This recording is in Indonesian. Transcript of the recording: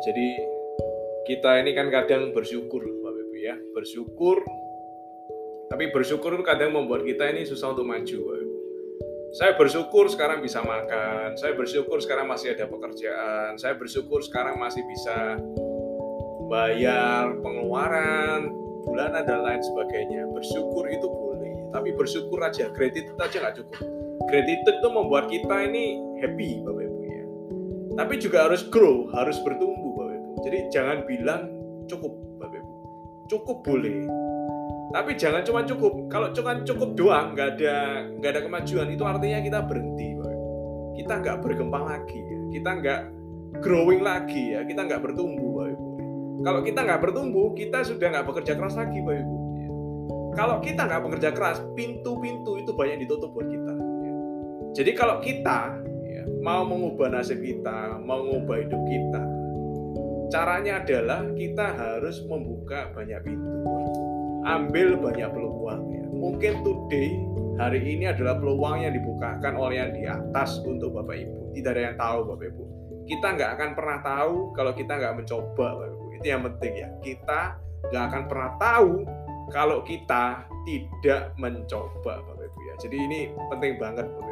Jadi kita ini kan kadang bersyukur Bapak Ibu ya, bersyukur tapi bersyukur kadang membuat kita ini susah untuk maju Bapak Ibu. Saya bersyukur sekarang bisa makan, saya bersyukur sekarang masih ada pekerjaan, saya bersyukur sekarang masih bisa bayar pengeluaran bulanan dan lain sebagainya. Bersyukur itu boleh, tapi bersyukur aja, kredit itu aja nggak cukup. Kredit itu membuat kita ini happy Bapak Ibu. Tapi juga harus grow, harus bertumbuh Bapak Ibu. Jadi jangan bilang cukup Bapak Ibu. Cukup boleh. Tapi jangan cuma cukup. Kalau cuma cukup doang, nggak ada nggak ada kemajuan, itu artinya kita berhenti Bapak Ibu. Kita nggak berkembang lagi, ya. kita nggak growing lagi ya, kita nggak bertumbuh Bapak Ibu. Kalau kita nggak bertumbuh, kita sudah nggak bekerja keras lagi Bapak Ibu. Kalau kita nggak bekerja keras, pintu-pintu itu banyak ditutup buat kita. Jadi kalau kita ya, mau mengubah nasib kita, mau mengubah hidup kita, caranya adalah kita harus membuka banyak pintu. Ambil banyak peluang ya. Mungkin today hari ini adalah peluang yang dibukakan oleh yang di atas untuk Bapak Ibu. Tidak ada yang tahu Bapak Ibu. Kita nggak akan pernah tahu kalau kita nggak mencoba Bapak Ibu. Itu yang penting ya. Kita nggak akan pernah tahu kalau kita tidak mencoba Bapak Ibu ya. Jadi ini penting banget Bapak